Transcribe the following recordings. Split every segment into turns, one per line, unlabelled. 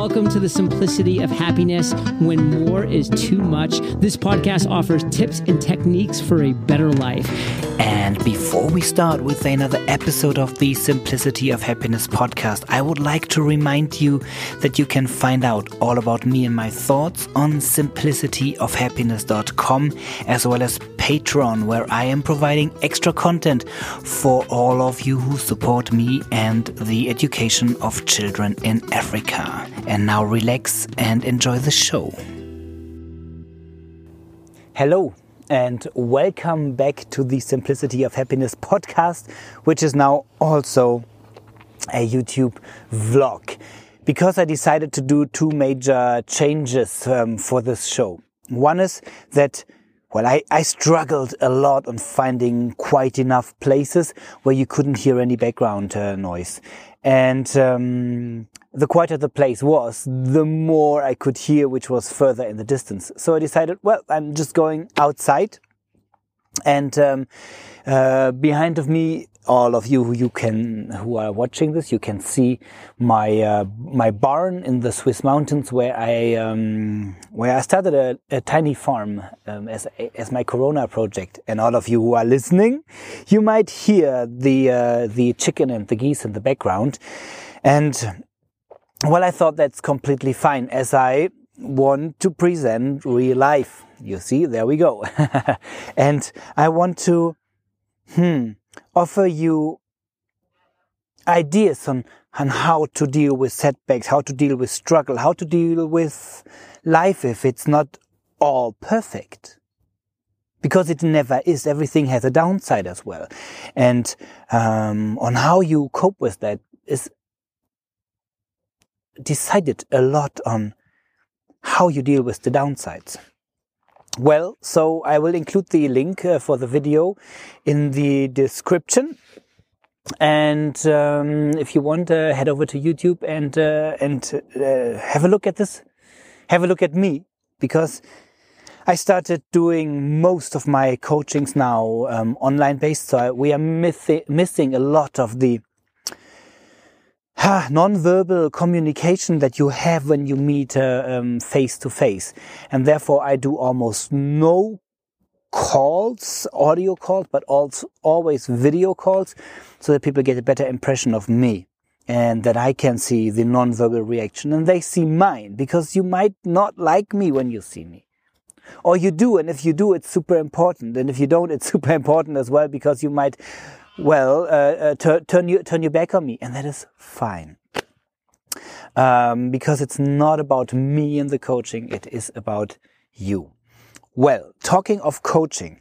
Welcome to the simplicity of happiness when more is too much. This podcast offers tips and techniques for a better life.
And before we start with another episode of the Simplicity of Happiness podcast, I would like to remind you that you can find out all about me and my thoughts on simplicityofhappiness.com as well as Patreon, where I am providing extra content for all of you who support me and the education of children in Africa. And now relax and enjoy the show. Hello and welcome back to the Simplicity of Happiness podcast, which is now also a YouTube vlog. Because I decided to do two major changes um, for this show. One is that, well, I, I struggled a lot on finding quite enough places where you couldn't hear any background uh, noise. And um, the quieter the place was, the more I could hear, which was further in the distance. So I decided, well, I'm just going outside. And um, uh, behind of me, all of you who you can who are watching this, you can see my uh, my barn in the Swiss mountains where I um, where I started a, a tiny farm um, as as my Corona project. And all of you who are listening, you might hear the uh, the chicken and the geese in the background. And well, I thought that's completely fine as I want to present real life. You see, there we go. and I want to, hmm, offer you ideas on, on how to deal with setbacks, how to deal with struggle, how to deal with life if it's not all perfect. Because it never is. Everything has a downside as well. And um, on how you cope with that is decided a lot on how you deal with the downsides. Well, so I will include the link uh, for the video in the description. And um, if you want, uh, head over to YouTube and uh, and uh, have a look at this. Have a look at me because I started doing most of my coachings now um, online based. So I, we are missing a lot of the non-verbal communication that you have when you meet face to face. And therefore I do almost no calls, audio calls, but also always video calls so that people get a better impression of me and that I can see the non-verbal reaction and they see mine because you might not like me when you see me. Or you do, and if you do, it's super important. And if you don't, it's super important as well because you might well, uh, uh, turn you turn your back on me, and that is fine. Um, because it's not about me and the coaching; it is about you. Well, talking of coaching,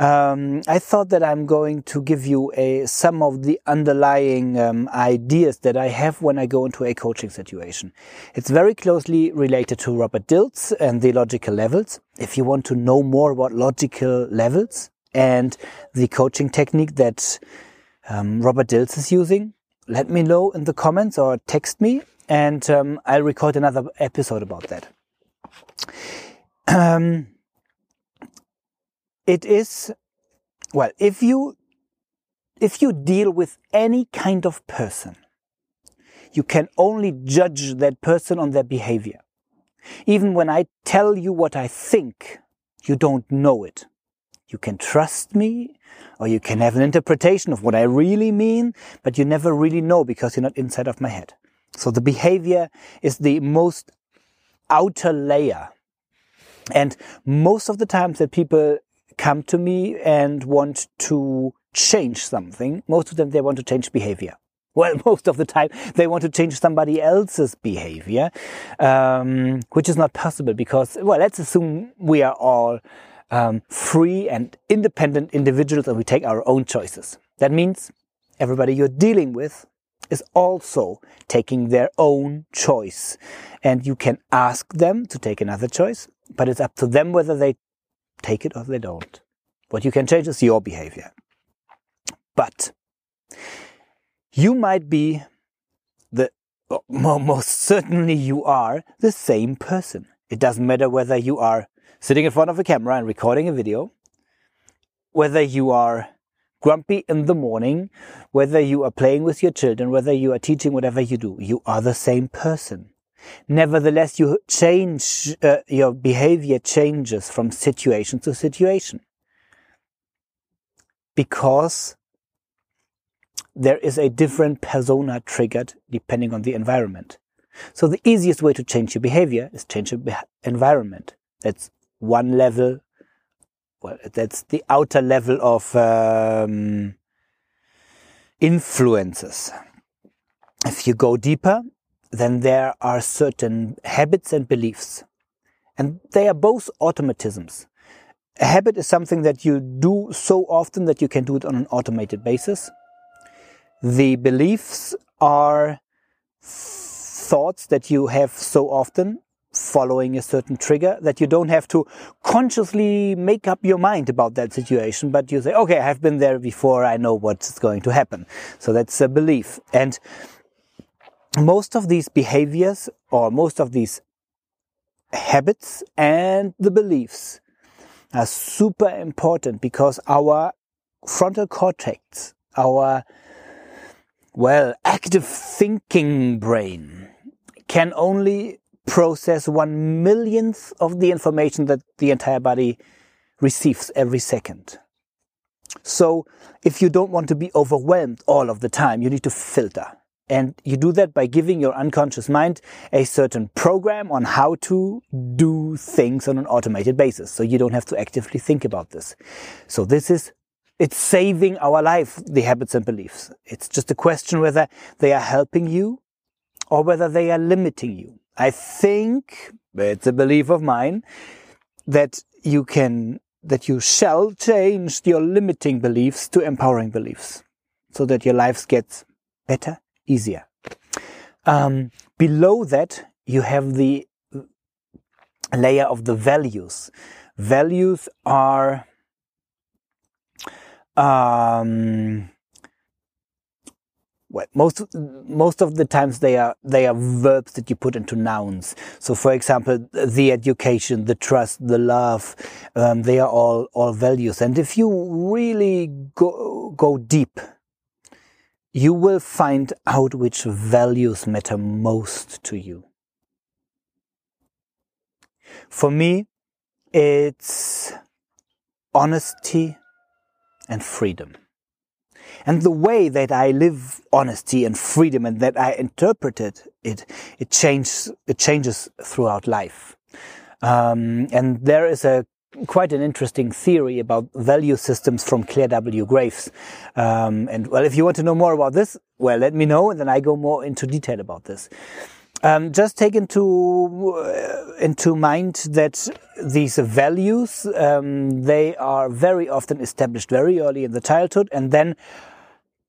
um, I thought that I'm going to give you a some of the underlying um, ideas that I have when I go into a coaching situation. It's very closely related to Robert Dilts and the logical levels. If you want to know more about logical levels, and the coaching technique that um, Robert Dilts is using, let me know in the comments or text me and um, I'll record another episode about that. Um, it is, well, if you, if you deal with any kind of person, you can only judge that person on their behavior. Even when I tell you what I think, you don't know it. You can trust me or you can have an interpretation of what I really mean, but you never really know because you're not inside of my head. So the behavior is the most outer layer. And most of the times that people come to me and want to change something, most of them they want to change behavior. Well, most of the time they want to change somebody else's behavior, um, which is not possible because, well, let's assume we are all um, free and independent individuals and we take our own choices. That means everybody you're dealing with is also taking their own choice. And you can ask them to take another choice, but it's up to them whether they take it or they don't. What you can change is your behavior. But you might be the, most certainly you are the same person. It doesn't matter whether you are sitting in front of a camera and recording a video, whether you are grumpy in the morning, whether you are playing with your children, whether you are teaching, whatever you do, you are the same person. Nevertheless, you change, uh, your behavior changes from situation to situation. Because there is a different persona triggered depending on the environment. So the easiest way to change your behavior is change your environment. That's one level. Well, that's the outer level of um, influences. If you go deeper, then there are certain habits and beliefs. And they are both automatisms. A habit is something that you do so often that you can do it on an automated basis. The beliefs are thoughts that you have so often following a certain trigger that you don't have to consciously make up your mind about that situation, but you say, okay, I've been there before. I know what's going to happen. So that's a belief. And most of these behaviors or most of these habits and the beliefs are super important because our frontal cortex, our well, active thinking brain can only process one millionth of the information that the entire body receives every second. So if you don't want to be overwhelmed all of the time, you need to filter. And you do that by giving your unconscious mind a certain program on how to do things on an automated basis. So you don't have to actively think about this. So this is, it's saving our life, the habits and beliefs. It's just a question whether they are helping you or whether they are limiting you. I think, it's a belief of mine, that you can, that you shall change your limiting beliefs to empowering beliefs so that your lives get better easier. Um, below that, you have the layer of the values. Values are um, well, most most of the times they are they are verbs that you put into nouns. So, for example, the education, the trust, the love, um, they are all all values. And if you really go go deep you will find out which values matter most to you. For me, it's honesty and freedom. And the way that I live honesty and freedom and that I interpreted it, it changes, it changes throughout life. Um, and there is a quite an interesting theory about value systems from Clare W. Graves. Um, and well, if you want to know more about this, well, let me know, and then I go more into detail about this. Um, just take into uh, into mind that these values um, they are very often established very early in the childhood, and then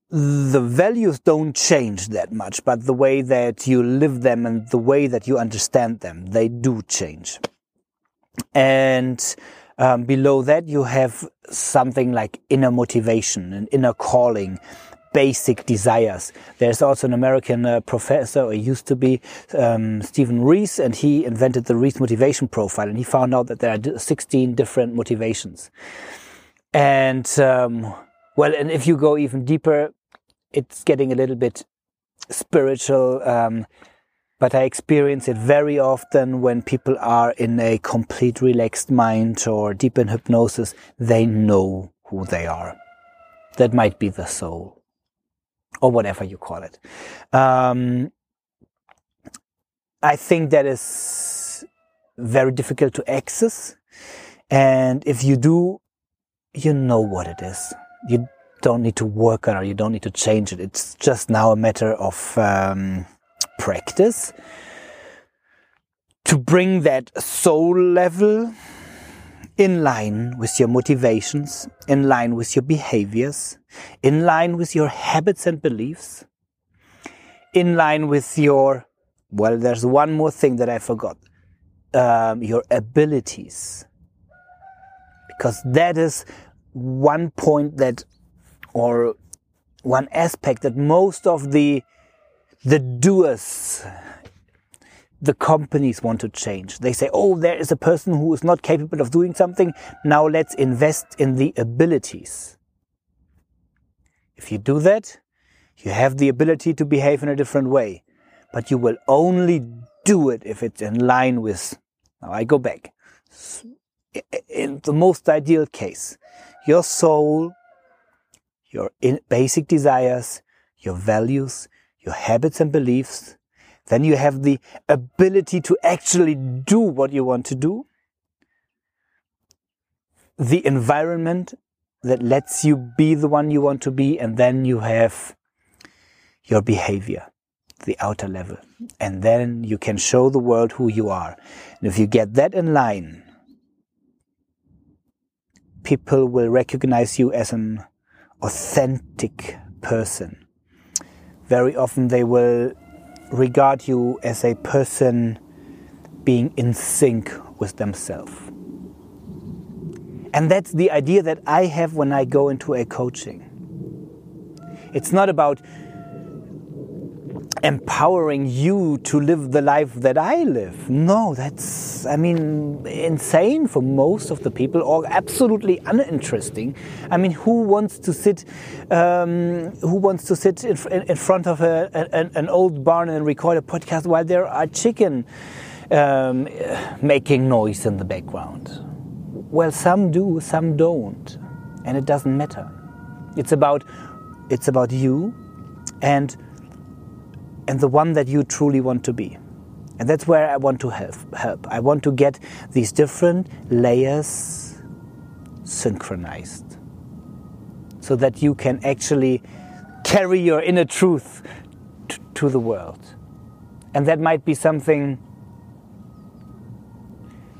the values don't change that much, but the way that you live them and the way that you understand them, they do change. And um, below that, you have something like inner motivation and inner calling, basic desires. There's also an American uh, professor, or used to be, um, Steven Reiss, and he invented the Reiss motivation profile, and he found out that there are 16 different motivations. And, um, well, and if you go even deeper, it's getting a little bit spiritual. Um, but I experience it very often when people are in a complete relaxed mind or deep in hypnosis. They know who they are. That might be the soul or whatever you call it. Um, I think that is very difficult to access. And if you do, you know what it is. You don't need to work on it. You don't need to change it. It's just now a matter of, um, practice to bring that soul level in line with your motivations, in line with your behaviors, in line with your habits and beliefs, in line with your, well, there's one more thing that I forgot, um, your abilities. Because that is one point that, or one aspect that most of the the doers, the companies want to change. They say, oh, there is a person who is not capable of doing something. Now let's invest in the abilities. If you do that, you have the ability to behave in a different way, but you will only do it if it's in line with. Now I go back. In the most ideal case, your soul, your basic desires, your values, your habits and beliefs, then you have the ability to actually do what you want to do. The environment that lets you be the one you want to be, and then you have your behavior, the outer level. And then you can show the world who you are. And if you get that in line, people will recognize you as an authentic person. Very often they will regard you as a person being in sync with themselves. And that's the idea that I have when I go into a coaching. It's not about empowering you to live the life that I live. No, that's, I mean, insane for most of the people or absolutely uninteresting. I mean, who wants to sit, um, who wants to sit in, in front of a, an, an, old barn and record a podcast while there are chicken um, making noise in the background? Well, some do, some don't. And it doesn't matter. It's about, it's about you and and the one that you truly want to be. And that's where I want to help. help. I want to get these different layers synchronized so that you can actually carry your inner truth to the world. And that might be something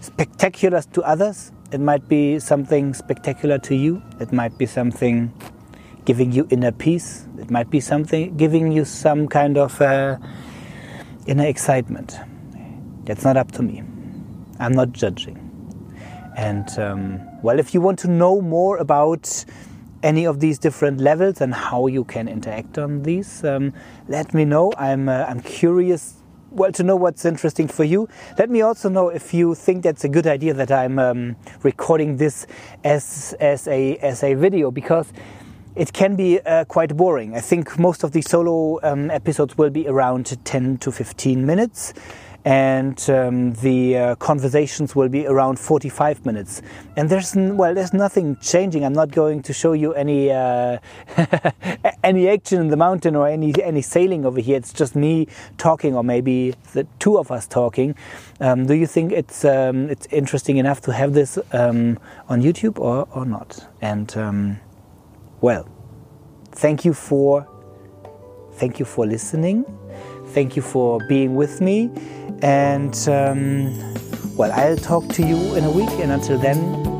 spectacular to others. It might be something spectacular to you. It might be something giving you inner peace. It might be something giving you some kind of uh, inner excitement. That's not up to me. I'm not judging. And um, well, if you want to know more about any of these different levels and how you can interact on these, um, let me know. I'm uh, I'm curious. Well, to know what's interesting for you. Let me also know if you think that's a good idea that I'm um, recording this as as a as a video because it can be uh, quite boring. I think most of the solo um, episodes will be around 10 to 15 minutes, and um, the uh, conversations will be around 45 minutes. And there's well, there's nothing changing. I'm not going to show you any uh, any action in the mountain or any any sailing over here. It's just me talking, or maybe the two of us talking. Um, do you think it's um, it's interesting enough to have this um, on YouTube or or not? And um, well, thank you for thank you for listening. Thank you for being with me. And um, well, I'll talk to you in a week. And until then,